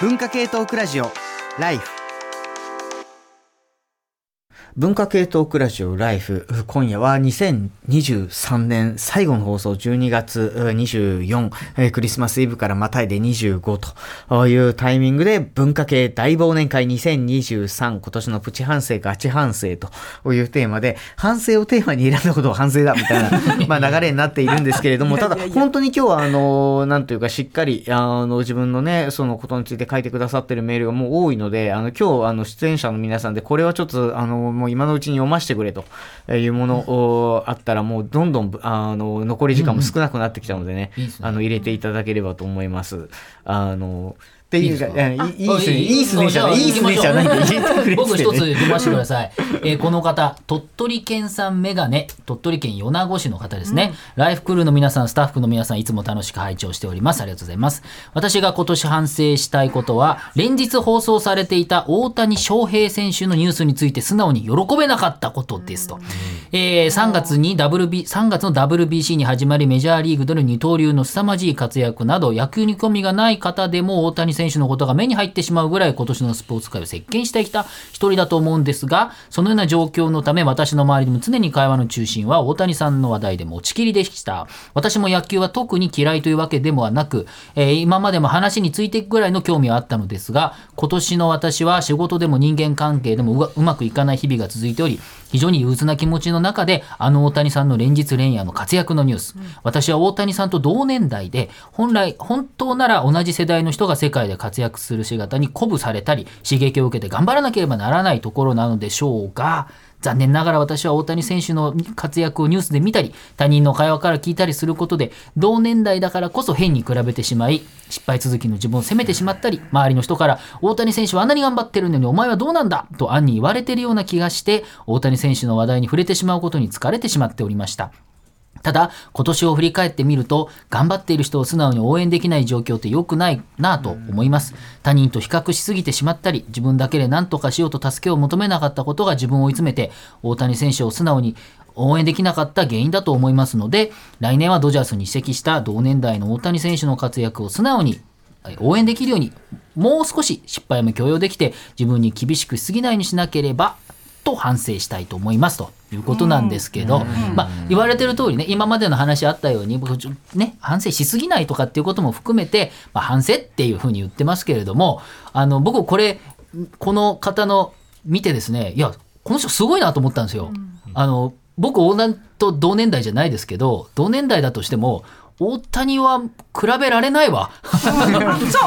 文化系トークラジオライフ。文化系トークラジオライフ。今夜は2023年最後の放送12月24、えークリスマスイブからまたいで25というタイミングで文化系大忘年会2023今年のプチ反省ガチ反省というテーマで反省をテーマに選んだことを反省だみたいな まあ流れになっているんですけれども、ただ本当に今日はあの、なんというかしっかりあの自分のね、そのことについて書いてくださってるメールがもう多いので、あの今日あの出演者の皆さんでこれはちょっとあのもう今のうちに読ませてくれというものをあったらもうどんどんあの残り時間も少なくなってきたのでね、あの入れていただければと思います。あのっていうかいいですねいいっすねじゃないいいっすねじゃないんで入れてくれ僕一つね読ませてください。えーこの方、鳥取県産メガネ、鳥取県米子市の方ですね。ライフクルーの皆さん、スタッフの皆さん、いつも楽しく拝聴しております。ありがとうございます。私が今年反省したいことは、連日放送されていた大谷翔平選手のニュースについて素直に喜べなかったことですと。えー3月に WB、3月の WBC に始まりメジャーリーグでの二刀流の凄まじい活躍など、野球に興味がない方でも大谷選手のことが目に入ってしまうぐらい今年のスポーツ界を席巻してきた一人だと思うんですが、そのような状況のため私の周りでも常に会話の中心は大谷さんの話題で持ちきりでした。私も野球は特に嫌いというわけでもはなく、えー今までも話についていくぐらいの興味はあったのですが、今年の私は仕事でも人間関係でもううまくいかない日々が続いており、非常に憂鬱な気持ちの中で、あの大谷さんの連日連夜の活躍のニュース、私は大谷さんと同年代で、本来、本当なら同じ世代の人が世界で活躍する姿に鼓舞されたり、刺激を受けて頑張らなければならないところなのでしょうが、残念ながら私は大谷選手の活躍をニュースで見たり、他人の会話から聞いたりすることで、同年代だからこそ変に比べてしまい、失敗続きの自分を責めてしまったり、周りの人から、大谷選手はあんなに頑張ってるのにお前はどうなんだ？と暗に言われてるような気がして、大谷選手の話題に触れてしまうことに疲れてしまっておりました。ただ、今年を振り返ってみると、頑張っている人を素直に応援できない状況って良くないなぁと思います。他人と比較しすぎてしまったり、自分だけで何とかしようと助けを求めなかったことが自分を追い詰めて、大谷選手を素直に応援できなかった原因だと思いますので、来年はドジャースに移籍した同年代の大谷選手の活躍を素直に応援できるように、もう少し失敗も許容できて、自分に厳しくしすぎないようにしなければ、と反省したいと思いますということなんですけど、まあ、言われてる通りね今までの話あったようにね反省しすぎないとかっていうことも含めて、まあ、反省っていうふうに言ってますけれどもあの僕これこの方の見てですねいやこの人すごいなと思ったんですよ。あの僕大谷と同年代じゃないですけど同年代だとしても大谷は比べられないわ。そう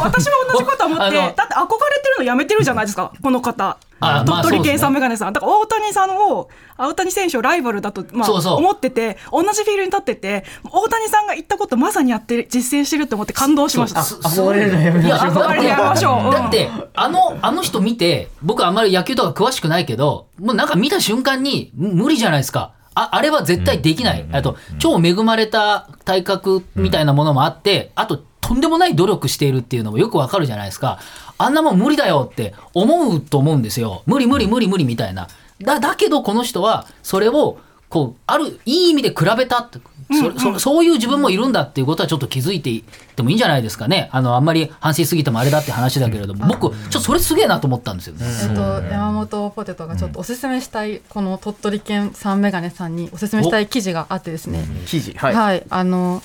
私も同じこと思って だって憧れてるのやめてるじゃないですかこの方あまあ鳥取県産メガネさん。だから大谷さんを大谷選手をライバルだと、まあ、そうそう。思ってて同じフィールドに立ってて大谷さんが言ったことまさにやって実践してるって思って感動しました。憧れるのやめましょうれやめましょう。うん。だって、あの、あの人見て、僕あんまり野球とか詳しくないけど、もうなんか見た瞬間に、む無理じゃないですか。ああれは絶対できない。あと、超恵まれた体格みたいなものもあって、あと、とんでもない努力しているっていうのもよくわかるじゃないですか。あんなもん無理だよって思うと思うんですよ。無理無理無理無理みたいな。だ、だけどこの人は、それを、こう、ある、いい意味で比べたって。そそそういう自分もいるんだっていうことはちょっと気づいていってもいいんじゃないですかね。あの、あんまり反省しすぎてもあれだって話だけれども、僕、ちょっとそれすげえなと思ったんですよね。えっと、山本ポテトがちょっとおすすめしたい、この鳥取県産メガネさんにおすすめしたい記事があってですね、記事は、はいい、あの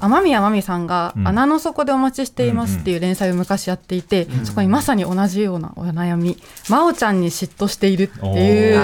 天宮真美さんが「穴の底でお待ちしています」っていう連載を昔やっていて、そこにまさに同じようなお悩み。真央ちゃんに嫉妬しているっていう。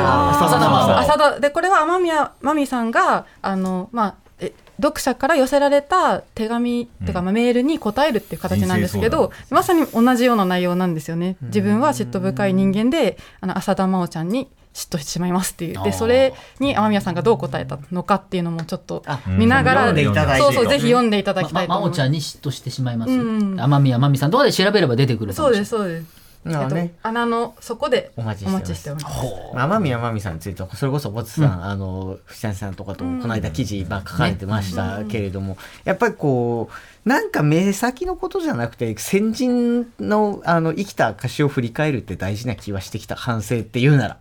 浅田でこれは天宮真美さんがあの、まあ、え読者から寄せられた手紙っていうか、まあメールに答えるっていう形なんですけどまさに同じような内容なんですよね。自分は嫉妬深い人間であの浅田真央ちゃんに嫉妬してしまいますっていう。でそれに雨宮さんがどう答えたのかっていうのもちょっとあ見ながら、読んそうそうぜひ読んでいただきたま、いと思います。まおちゃんに嫉妬してしまいます。うん天宮まみさんとかで調べれば出てくるかそう。ですそうです。なるほどね。えっと、穴の底でお待ちおしてます。待ちしております。天宮真美さんについてはそれこそボツさん、あの藤谷さんとかとこの間記事、まあ、書かれてましたけれども、やっぱりこうなんか目先のことじゃなくて先人のあの生きた証を振り返るって大事な気はしてきた。反省っていうなら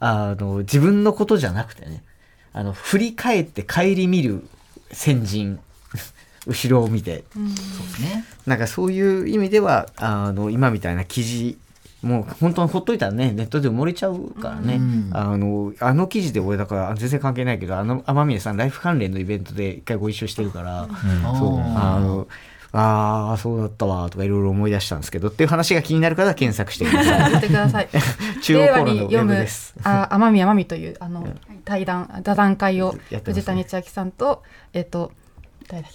あの自分のことじゃなくてねあの振り返って顧みる先人後ろを見てそうですねなん。かそういう意味ではあの今みたいな記事もう本当にほっといたらねネットで埋もれちゃうからね、うん。あのあの記事で俺だから全然関係ないけどあの天宮さん。ライフ関連のイベントで一回ご一緒してるから、そうあのああそうだったわとかいろいろ思い出したんですけどっていう話が気になる方は検索してください 言ってください。中央コーナーのウェに読むブです。あ 天宮真美というあの対談座談会を藤谷千秋さんとえっと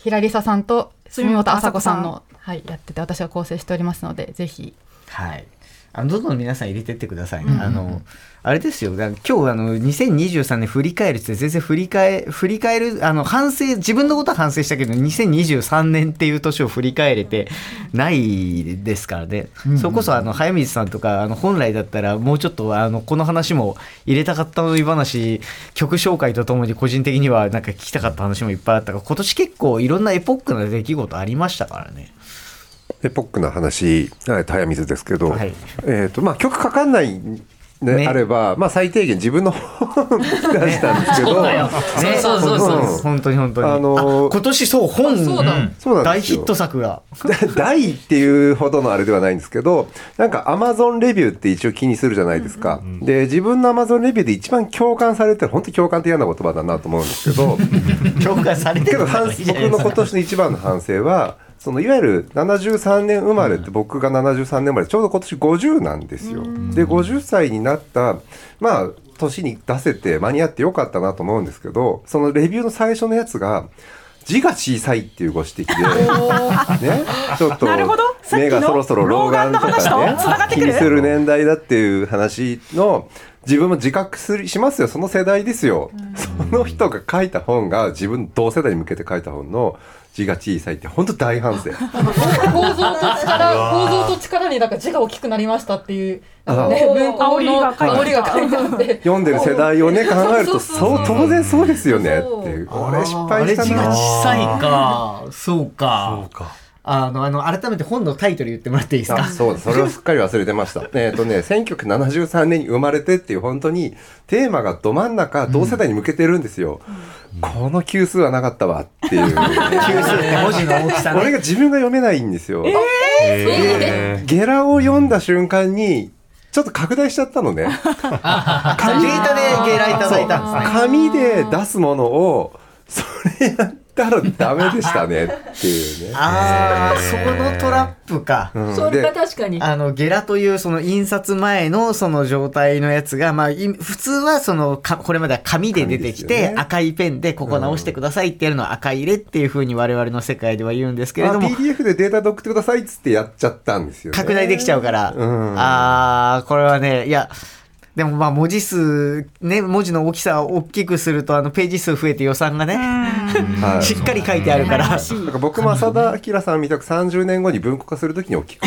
平梨沙さんと住本麻子さんのはいやってて私が構成しておりますのでぜひはい。あのどんどん皆さん入れてってくださいね。あの、あれですよ。だ今日あの2023年振り返るって全然振り返振り返るあの反省自分のことは反省したけど2023年っていう年を振り返れてないですからね。それこそあの早水さんとかあの本来だったらもうちょっとあのこの話も入れたかったのに話曲紹介とともに個人的にはなんか聞きたかった話もいっぱいあったから今年結構いろんなエポックな出来事ありましたからね。エポックな話、はい早水ですけど、はい。えっ、と、まあ、曲かかんない、ねね。あれば、まあ、最低限自分の本 出したんですけど、そうだよ。そうそうそう。そううん。本当に本当に。あのーあ今年そう本そうだ。そうなん大ヒット作が。大っていうほどのあれではないんですけど、なんか Amazon レビューって一応気にするじゃないですか。で、自分の Amazon レビューで一番共感されてる、本当に共感って嫌な言葉だなと思うんですけど、評価されてけどるから反いいじゃない。ですか僕の今年の一番の反省は、そのいわゆる73年生まれって僕が73年生まれちょうど今年50なんですよ。で50歳になったまあ年に出せて間に合ってよかったなと思うんですけどそのレビューの最初のやつが字が小さいっていうご指摘で、ね、ちょっと目がそろそろ老眼とかね気にする年代だっていう話の自分も自覚するしますよ。その世代ですよ、その人が書いた本が自分同世代に向けて書いた本の字が小さいって本当大反省。構造と力構造と力になんか字が大きくなりましたっていう文庫の煽りが書いてあって。読んでる世代をね考えるとそう当然そうですよねっていう。俺失敗したあれ字がな小さいか。そうか。そうか。あの、あの、改めて本のタイトル言ってもらっていいですか？あそうだそれをすっかり忘れてました。えっとね1973年に生まれてっていう本当にテーマがど真ん中同世代に向けてるんですよ、この級数はなかったわっていう。級数って文字の大きさね。これが。自分が読めないんですよ、えゲラを読んだ瞬間にちょっと拡大しちゃったのね。データでゲラいただいたんですね。紙で出すものをそれやったらダメでしたねっていうね。ああ、そこのトラップか。うんそれが確かにあの、ゲラというその印刷前のその状態のやつが、まあ、普通はそのか、これまでは紙で出てきて、ね赤いペンでここ直してくださいってやるのは赤入れっていうふうに我々の世界では言うんですけれども、PDF でデータで送ってくださいっつってやっちゃったんですよ、ね。拡大できちゃうから、うんああこれはねいやでもまあ文字数ね文字の大きさを大きくするとあのページ数増えて予算がね、はい。しっかり書いてあるから、なんか僕も浅田明さんみたく30年後に文庫化するときに大きく。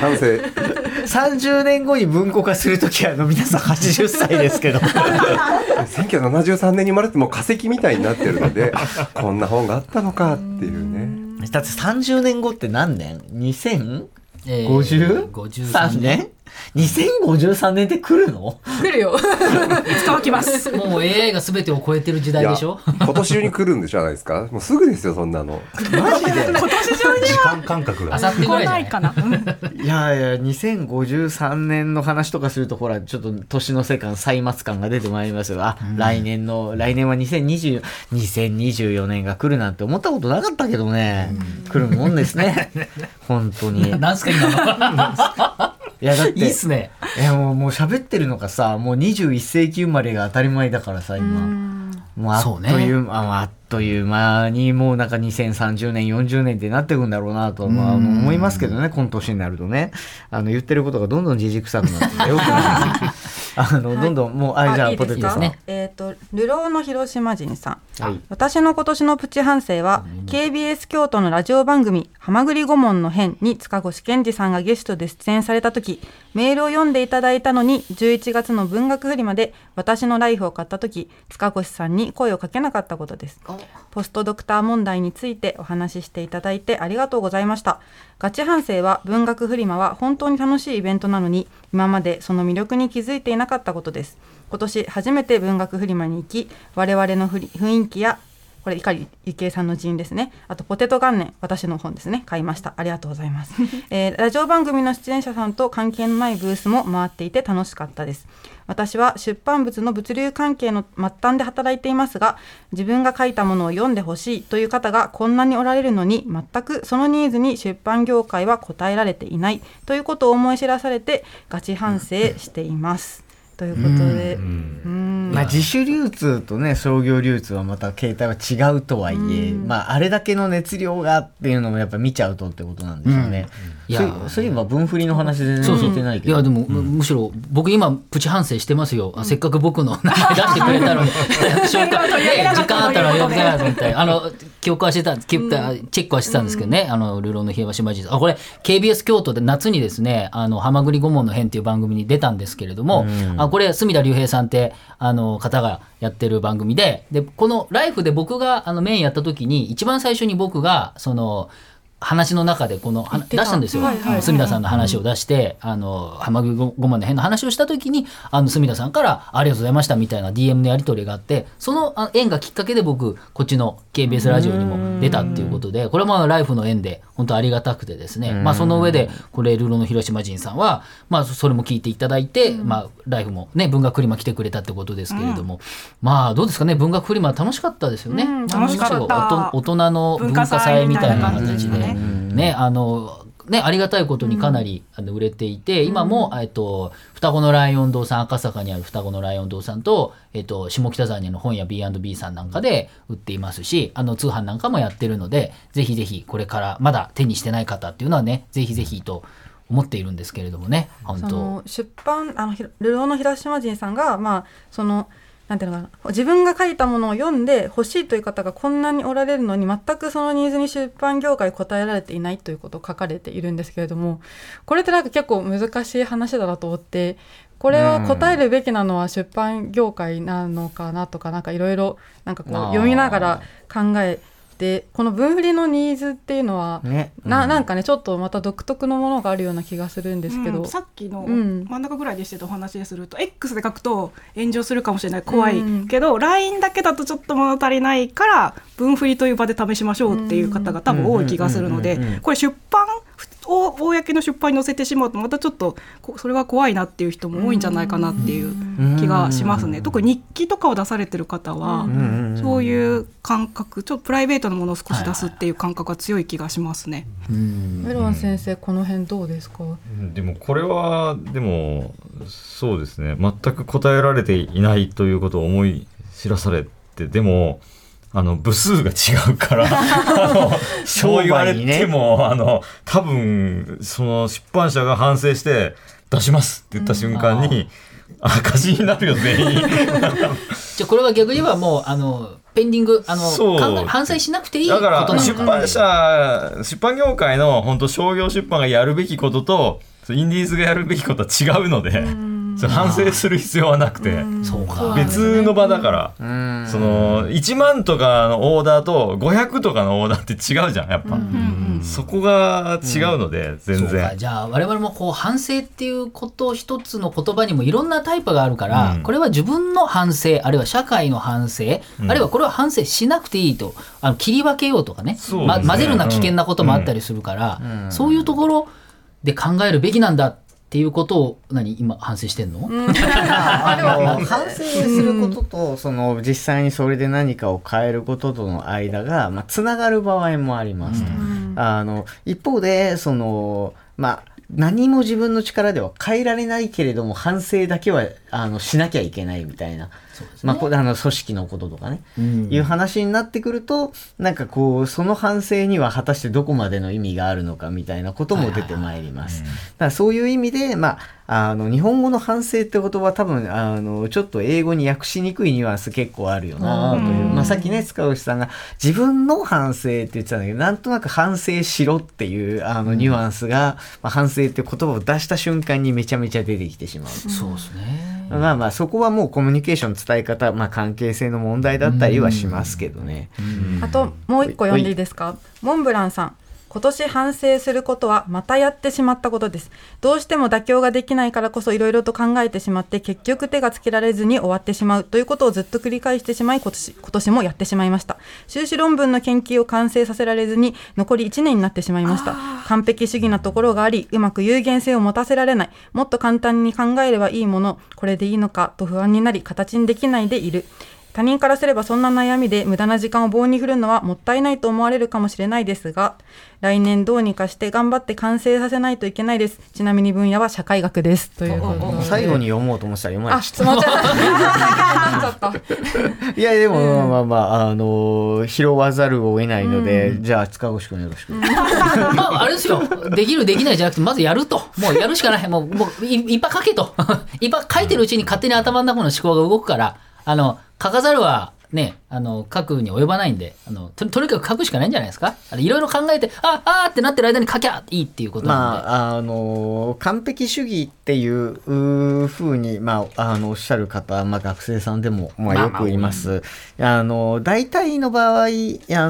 反省。30年後に文庫化するときはあの皆さん80歳ですけど。1973年に生まれてもう化石みたいになってるのであこんな本があったのかっていうね。だって30年後って何年 ?2053 えー53年？?2053 年って来るの？来るよ。いつかは来ます。もう AI が全てを超えてる時代でしょ？今年中に来るんじゃないです。かもうすぐですよそんなの。マジで？今年中に時間感覚が。あさってぐらない来ないかな。うん。いやいや2053年の話とかするとほらちょっと年の瀬感歳末感が出てまいりますよ。あ、来年の来年は2020 2024年が来るなんて思ったことなかったけどね、来るもんですね。本当に。いなんすか今の やだっていいっすね。いやもうもう喋ってるのがさもう21世紀生まれが当たり前だからさ今。もうあっという間、あっという間にもうなんか2030年40年ってなっていくんだろうなと、まあ、思いますけどねこの年になるとね。あの言ってることがどんどんじじくさくなっててよくないあのどんどんもうあじゃあポテトさん、ねえっ、と流浪の広島人さん。はい。私の今年のプチ反省は KBS 京都のラジオ番組「はまぐり顧問の編」に塚越健二さんがゲストで出演された時メールを読んでいただいたのに11月の文学フリマで私のライフを買った時塚越さんに声をかけなかったことです。ポストドクター問題についてお話ししていただいてありがとうございました。ガチ反省は文学フリマは本当に楽しいイベントなのに今までその魅力に気づいていなかったことです。今年初めて文学フリマに行き我々のふり雰囲気やこれ碇幸恵さんの人ですね。あとポテト元年私の本ですね。買いました。ありがとうございます、えーラジオ番組の出演者さんと関係のないブースも回っていて楽しかったです。私は出版物の物流関係の末端で働いていますが自分が書いたものを読んでほしいという方がこんなにおられるのに全くそのニーズに出版業界は応えられていないということを思い知らされてガチ反省しています。ということで、うん。まあ、自主流通とね商業流通はまた形態は違うとはいえ、まあ、あれだけの熱量がっていうのもやっぱ見ちゃうとってことなんでしょうね。いやそういえば分振りの話でそうそう。聞いてないけど。いやでも、むむしろ僕今プチ反省してますよ、あせっかく僕の名前出してくれたのに。紹介ね時間あったら読みたいなと思って。あの記憶はしてたチェックはしてたんですけどね「あの流浪の平和島人」あこれ KBS 京都で夏にですね「あのはまぐり顧問の編」っていう番組に出たんですけれども、あこれ隅田隆平さんってあの方がやってる番組ででこの「ライフ」で僕があのメインやった時に一番最初に僕がその話の中でこの出したんですよ、はいはいはい。隅田さんの話を出して、あの浜口ごまの変の話をした時にあの隅田さんから「ありがとうございました」みたいな DM のやり取りがあってそのあ縁がきっかけで僕こっちの KBS ラジオにも出たっていうことでこれはまあライフの縁で本当ありがたくてですね、まあ、その上でこれルロの広島人さんは、まあ、それも聞いていただいて、まあ、ライフもね文学フリマ来てくれたってことですけれども、まあどうですかね文学フリマ楽しかったですよね。うん楽しかった。大人の文化祭みたいな形でねあのね、ありがたいことにかなり、あの売れていて今も、えっと、双子のライオン堂さん赤坂にある双子のライオン堂さんと、えっと、下北沢にある本屋 B&B さんなんかで売っていますしあの通販なんかもやってるのでぜひぜひこれからまだ手にしてない方っていうのはねぜひぜひと思っているんですけれどもね本当。出版あのひルローの広島人さんがまあそのなんていうのかな。自分が書いたものを読んで欲しいという方がこんなにおられるのに全くそのニーズに出版業界応えられていないということを書かれているんですけれどもこれってなんか結構難しい話だなと思ってこれは答えるべきなのは出版業界なのかなとかなんかいろいろなんかこう読みながら考えてこの分振りのニーズっていうのはね。ななんかねちょっとまた独特のものがあるような気がするんですけど、うん。さっきのうん。真ん中ぐらいでしてたお話ですると、X で書くと炎上するかもしれない。怖い、うん。けど LINE だけだとちょっと物足りないから分振りという場で試しましょうっていう方が多分多い気がするのでうん。うん。うん。うん。これ出版を公の出版に載せてしまうとまたちょっとこそれは怖いなっていう人も多いんじゃないかなっていう気がしますね。特に日記とかを出されてる方はそういう感覚ちょっとプライベートのものを少し出すっていう感覚が強い気がしますね。うん。メロン先生この辺どうですか、でもこれはでもそうですね。全く答えられていないということを思い知らされてでもあの部数が違うからあの そう言われても、あの多分その出版社が反省して出しますって言った瞬間に、赤字になるよ全員。じゃあこれは逆に言えばもうあのペンディングあの反省しなくていいこだから出版社出版業界の本当商業出版がやるべきこととインディーズがやるべきことは違うのでそれ反省する必要はなくて。別の場だから。その1万とかのオーダーと500とかのオーダーって違うじゃんやっぱ。そこが違うので全然。じゃあ我々もこう反省っていうこと一つの言葉にもいろんなタイプがあるから、うん。これは自分の反省あるいは社会の反省、あるいはこれは反省しなくていいとあの切り分けようとかね混ぜるな危険なこともあったりするから、そういうところで考えるべきなんだっていうことを何今反省してんの、あの反省することとその実際にそれで何かを変えることとの間が、まあ、つながる場合もありますと、あの一方でそのまあ何も自分の力では変えられないけれども反省だけはあのしなきゃいけないみたいな、まあ、これあの組織のこととかね、うん。いう話になってくるとなんかこうその反省には果たしてどこまでの意味があるのかみたいなことも出てまいります。だからそういう意味で、まあ、あの日本語の反省って言葉多分あのちょっと英語に訳しにくいニュアンス結構あるよなという、まあ、さっきね塚越さんが自分の反省って言ってたんだけどなんとなく反省しろっていうあのニュアンスが、まあ、反省って言葉を出した瞬間にめちゃめちゃ出てきてしまう。そうですねまあまあそこはもうコミュニケーションの伝え方、まあ、関係性の問題だったりはしますけどね。あともう一個読んでいいですか？モンブランさん今年反省することはまたやってしまったことです。どうしても妥協ができないからこそいろいろと考えてしまって結局手がつけられずに終わってしまうということをずっと繰り返してしまい今年今年もやってしまいました。修士論文の研究を完成させられずに残り1年になってしまいました。完璧主義なところがあり、うまく有限性を持たせられない。もっと簡単に考えればいいもの、これでいいのかと不安になり形にできないでいる。他人からすればそんな悩みで無駄な時間を棒に振るのはもったいないと思われるかもしれないですが、来年どうにかして頑張って完成させないといけないです。ちなみに分野は社会学です。ということで最後に読もうと思ってたら読まなあ、い質問ちゃった。いやでも、まあまああの拾わざるを得ないので、じゃあ塚越君よろしく、まあ、あれですよ。できる、できないじゃなくて、まずやると。もうやるしかない。もう、もういいっぱい書けと。いっぱい書いてるうちに勝手に頭の中の思考が動くから、あの、書かざるは、ね、あの、書くに及ばないんで、あの、ととにかく書くしかないんじゃないですか？いろいろ考えて、あ、あーってなってる間に書きゃいいっていうことなんで。まああの完璧主義っていうふうに、まあ、あのおっしゃる方、まあ、学生さんでも、まあ、よくいます。あの大体の場合あ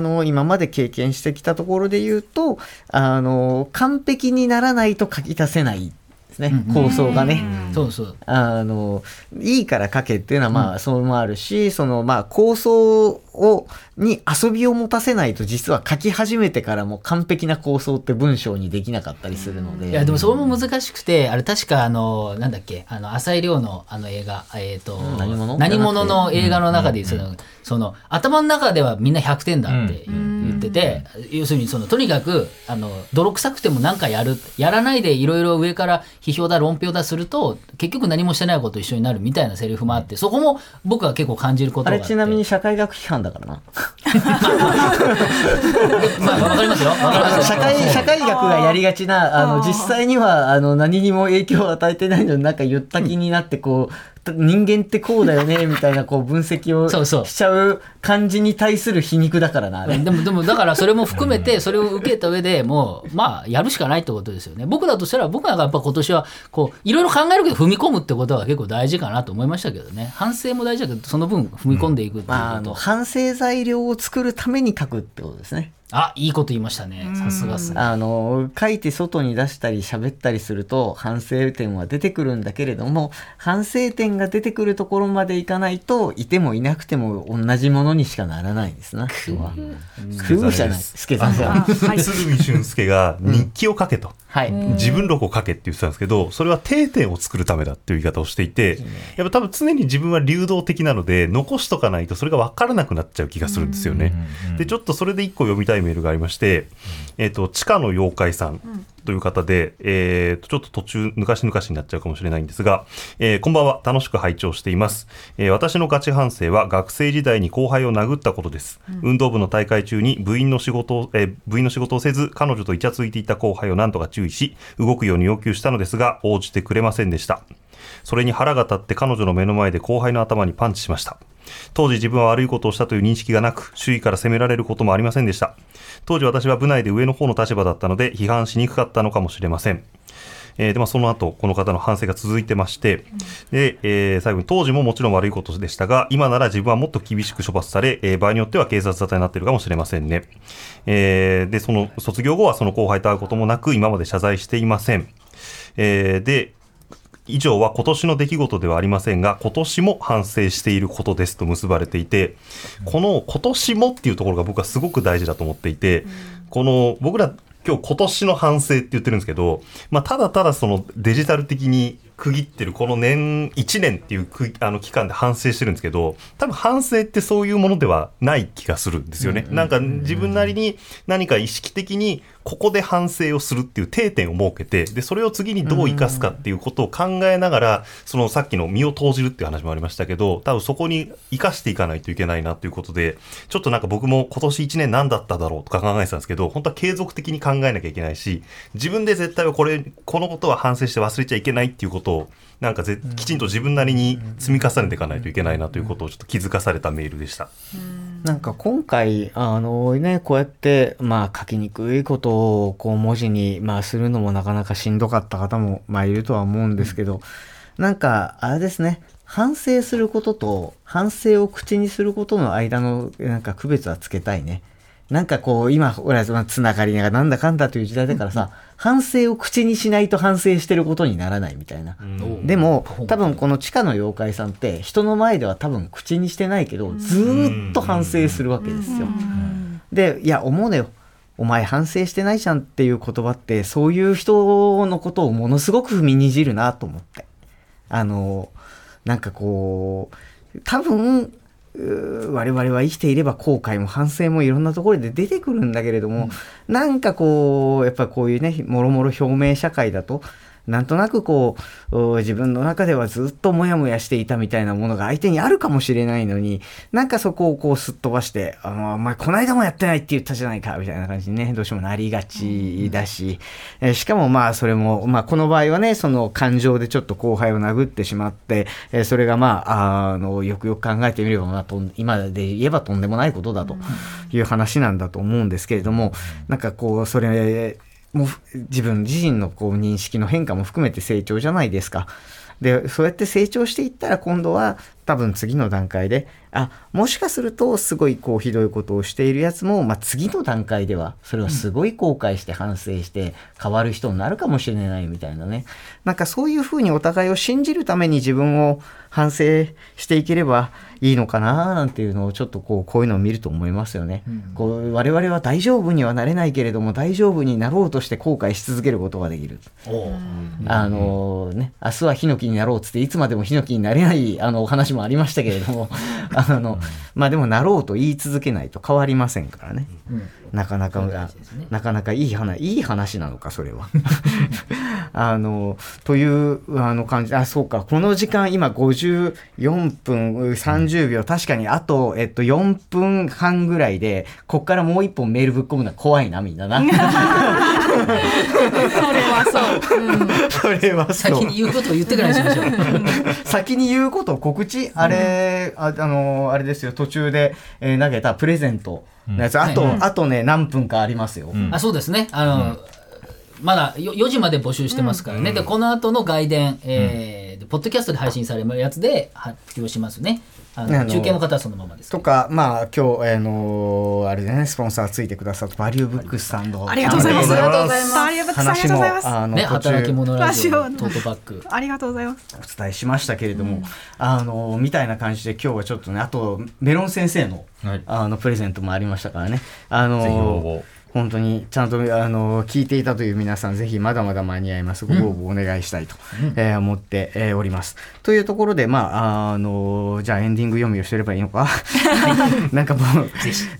の今まで経験してきたところで言うとあの完璧にならないと書き出せないですね、構想がね。そうそう。あのいいから書けっていうのはまあ、それもあるしそのまあ構想をに遊びを持たせないと実は書き始めてからも完璧な構想って文章にできなかったりするので。いやでもそれも難しくてあれ確かあのなんだっけあの浅井亮のあの映画えっ、と何者？何者の映画の中でその,、その頭の中ではみんな100点だって言ってて、要するにそのとにかくあの泥臭くても何かやるやらないでいろいろ上から批評だ論評だすると結局何もしてないことと一緒になるみたいなセリフもあってそこも僕は結構感じることあがあって。れちなみに社会学批判だからな。まあわかりますよ。社会社会学がやりがちなあの実際にはあの何にも影響を与えてないのになんか言った気になってこう人間ってこうだよねみたいなこう分析をしちゃう感じに対する皮肉だからなあれ。でも、でも、だからそれも含めて、それを受けた上でもう、まあ、やるしかないってことですよね。僕だとしたら、僕なんかやっぱ今年は、こう、いろいろ考えるけど踏み込むってことが結構大事かなと思いましたけどね。反省も大事だけど、その分踏み込んでいくっていうこと。まあ、あの反省材料を作るために書くってことですね。あ、いいこと言いましたね。さすがっすね。あの書いて外に出したり喋ったりすると反省点は出てくるんだけれども反省点が出てくるところまでいかないといてもいなくても同じものにしかならないんですな人は。工夫じゃない助さんじゃない。鶴見俊介が日記を書けと。はい。自分録を書けって言ってたんですけど、それは定点を作るためだっていう言い方をしていて、やっぱ多分常に自分は流動的なので、残しとかないとそれが分からなくなっちゃう気がするんですよね。で、ちょっとそれで一個読みたいメールがありまして、えっ、と、地下の妖怪さんという方で、えっ、と、ちょっと途中、ぬかしぬかしになっちゃうかもしれないんですが、えーこんばんは、楽しく拝聴しています。えー私のガチ反省は学生時代に後輩を殴ったことです。運動部の大会中に部員の仕事を、えー部員の仕事をせず、彼女とイチャついていた後輩を何とか注意し、動くように要求したのですが、応じてくれませんでした。それに腹が立って彼女の目の前で後輩の頭にパンチしました。当時自分は悪いことをしたという認識がなく、周囲から責められることもありませんでした。当時私は部内で上の方の立場だったので、批判しにくかったのかもしれません。えーでまあ、その後この方の反省が続いてまして、でえー最後に当時ももちろん悪いことでしたが今なら自分はもっと厳しく処罰され、えー場合によっては警察沙汰になっているかもしれませんね、えーでその卒業後はその後輩と会うこともなく今まで謝罪していません、えーで以上は今年の出来事ではありませんが今年も反省していることですと結ばれていてこの今年もっていうところが僕はすごく大事だと思っていて、この僕ら今日今年の反省って言ってるんですけど、まあ、ただただそのデジタル的に区切ってるこの年1年っていう区あの期間で反省してるんですけど多分反省ってそういうものではない気がするんですよね。なんか自分なりに何か意識的にここで反省をするっていう定点を設けてでそれを次にどう生かすかっていうことを考えながらそのさっきの身を投じるっていう話もありましたけど多分そこに生かしていかないといけないなということでちょっとなんか僕も今年1年何だっただろうとか考えてたんですけど本当は継続的に考えなきゃいけないし自分で絶対はこれこのことは反省して忘れちゃいけないっていうことをなんかぜきちんと自分なりに積み重ねていかないといけないなということをちょっと気づかされたメールでした。なんか今回、あのね、こうやって、まあ書きにくいことをこう文字に、まあ、するのもなかなかしんどかった方も、まあいるとは思うんですけど、なんか、あれですね、反省することと反省を口にすることの間のなんか区別はつけたいね。なんかこう、今、ほら、まあつながりがなんだかんだという時代だからさ、反省を口にしないと反省してることにならないみたいな。でも、多分この地下の妖怪さんって、人の前では多分口にしてないけど、ずーっと反省するわけですよ。で、いや、思うのよ。お前反省してないじゃんっていう言葉って、そういう人のことをものすごく踏みにじるなと思って。あの、なんかこう、多分、我々は生きていれば後悔も反省もいろんなところで出てくるんだけれども、なんかこう、やっぱこういうね、もろもろ表明社会だと、なんとなくこう、自分の中ではずっとモヤモヤしていたみたいなものが相手にあるかもしれないのに、なんかそこをこうすっ飛ばして、あの、お前この間もやってないって言ったじゃないか、みたいな感じにね、どうしてもなりがちだし、えーしかもまあそれも、まあこの場合はね、その感情でちょっと後輩を殴ってしまって、えそれがまあ、あの、よくよく考えてみれば、まあと、今で言えばとんでもないことだという話なんだと思うんですけれども、なんかこう、それ、もう自分自身のこう認識の変化も含めて成長じゃないですか。で、そうやって成長していったら今度は多分次の段階で、あ、もしかするとすごいこうひどいことをしているやつも、まあ次の段階ではそれはすごい後悔して反省して変わる人になるかもしれないみたいなね。なんかそういうふうにお互いを信じるために自分を反省していければいいのかななんていうのをちょっとこうこういうのを見ると思いますよね。こう我々は大丈夫にはなれないけれども大丈夫になろうとして後悔し続けることができる。あのね、明日はヒノキになろうっつっていつまでもヒノキになれないあのお話もありましたけれども、あの、まあでもなろうと言い続けないと変わりませんからね。なかなか、大事ですねなかなかいい話、いい話なのか、それは。あの、という、あの感じ、あ、そうか、この時間、今54分30秒、確かにあと、えっと、4分半ぐらいで、こっからもう一本メールぶっ込むのは怖いな、みんなな。はそう。うんそれはそう。先に言うことを言ってからにしましょう。先に言うこと告知あれ、ああのあれですよ。途中で、えー投げたプレゼントのやつ、あと、はいあとね何分かありますよ、ん。あそうですね。あの、まだよ4時まで募集してますからね、でこの後の外伝、えーでポッドキャストで配信されるやつで発表しますね中継の方はそのままですとかまあ今日、あのあれでねスポンサーついてくださったバリューブックスさんのありがとうございます。ありがとうございますありがとうございます。ありがとうございます。あのね働き者ラジオラジオトートバッグありがとうございます。お伝えしましたけれども、あのみたいな感じで今日はちょっとねあとメロン先生の,、はいあのプレゼントもありましたからねあの本当にちゃんとあの聞いていたという皆さんぜひまだまだ間に合います。ご応募お願いしたいと、えー思って、えーおります。というところでまああのじゃあエンディング読みをしてればいいのか？なんかもう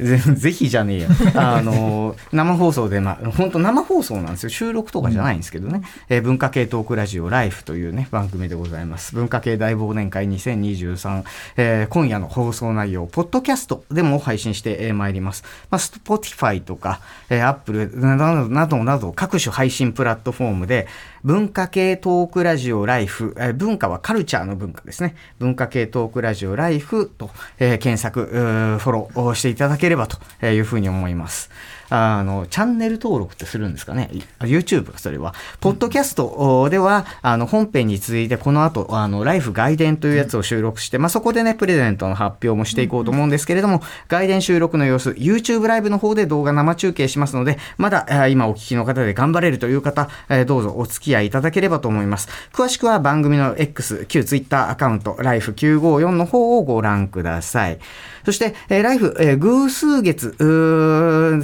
ぜぜひじゃねえよ。あの生放送でまあ本当生放送なんですよ。収録とかじゃないんですけどね、えー文化系トークラジオライフというね番組でございます。文化系大忘年会2023、えー今夜の放送内容ポッドキャストでも配信してえーまいります、まあ、Spotify とか、えー、Apple などなどなど各種配信プラットフォームで文化系トークラジオライフ、えー文化はカルチャーの文化ですね。文化系トークラジオライフと、えー検索フォローしていただければというふうに思います。あの、チャンネル登録ってするんですかね？YouTube か、それは。ポッドキャストでは、あの、本編に続いて、この後、あの、ライフ外伝というやつを収録して、まあ、そこでね、プレゼントの発表もしていこうと思うんですけれども、外伝収録の様子、YouTube ライブの方で動画生中継しますので、まだ、今お聞きの方で頑張れるという方、どうぞお付き合いいただければと思います。詳しくは番組の X、旧 Twitter アカウント、ライフ954の方をご覧ください。そして、えーライフ、えー偶数月、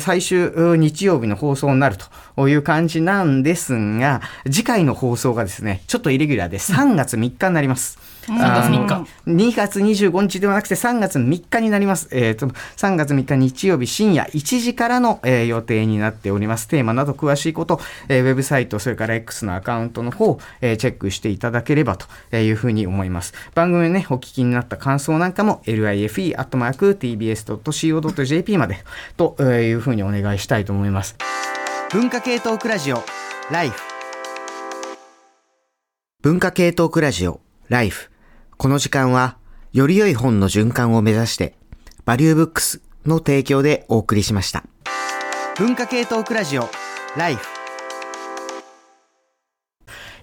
最終日曜日の放送になるという感じなんですが、次回の放送がですね、ちょっとイレギュラーで3月3日になります。3月3日あの2月25日ではなくて3月3日になります。えーと、3月3日日曜日深夜1時からの、えー予定になっております。テーマなど詳しいこと、えーウェブサイト、それから X のアカウントの方、えーチェックしていただければというふうに思います。番組ね、お聞きになった感想なんかも life.tbs.co.jp までというふうにお願いしたいと思います。文化系トークラジオ、ライフ。文化系トークラジオ、ライフ。この時間は、より良い本の循環を目指して、バリューブックスの提供でお送りしました。文化系トークラジオ、ライフ。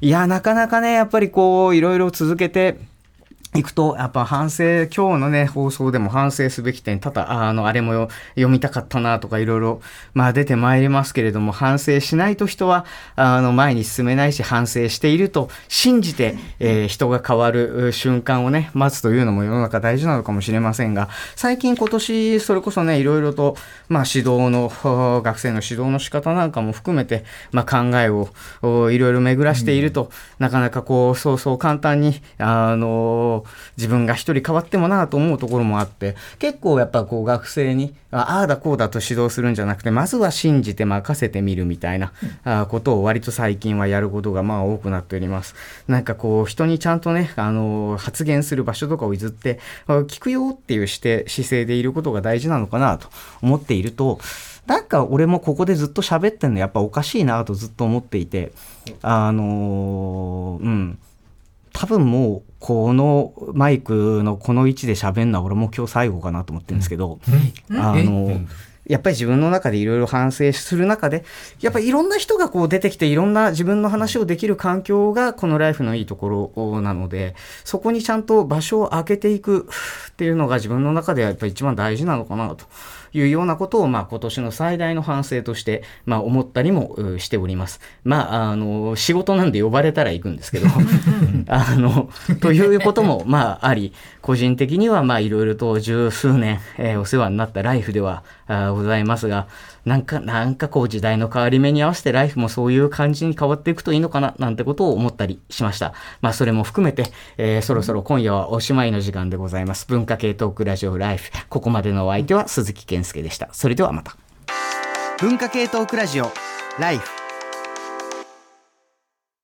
いや、なかなかね、やっぱりこう、いろいろ続けて、いくと、やっぱ反省、今日のね、放送でも反省すべき点、ただ、あの、あれも読みたかったなとかいろいろ、まあ出てまいりますけれども、反省しないと人は、あの、前に進めないし、反省していると信じて、えー人が変わる瞬間をね、待つというのも世の中大事なのかもしれませんが、最近今年、それこそね、いろいろと、まあ指導の、学生の指導の仕方なんかも含めて、まあ考えをいろいろ巡らしていると、なかなかこう、そうそう簡単に、あの、自分が一人変わってもなと思うところもあって、結構やっぱこう学生に、あああだこうだと指導するんじゃなくて、まずは信じて任せてみるみたいな、あことを割と最近はやることがまあ多くなっております。なんかこう、人にちゃんとね、あの、発言する場所とかを譲って、あ聞くよっていうして姿勢でいることが大事なのかなと思っていると、なんか俺もここでずっと喋ってんのやっぱおかしいなとずっと思っていて、あのーうん。多分もうこのマイクのこの位置で喋るのは俺も今日最後かなと思ってるんですけど、あのやっぱり自分の中でいろいろ反省する中でやっぱりいろんな人がこう出てきていろんな自分の話をできる環境がこのライフのいいところなのでそこにちゃんと場所を空けていくっていうのが自分の中ではやっぱり一番大事なのかなというようなことを、まあ、今年の最大の反省として、まあ、思ったりもうしております。まあ、あの、仕事なんで呼ばれたら行くんですけど、あの、ということも、まあ、あり、個人的には、まあ、いろいろと十数年、えーお世話になったライフではございますが、なんか、なんかこう時代の変わり目に合わせてライフもそういう感じに変わっていくといいのかな、なんてことを思ったりしました。まあ、それも含めて、えーそろそろ今夜はおしまいの時間でございます。文化系トークラジオライフ。ここまでのお相手は鈴木健介でした。それではまた。文化系トークラジオライフ。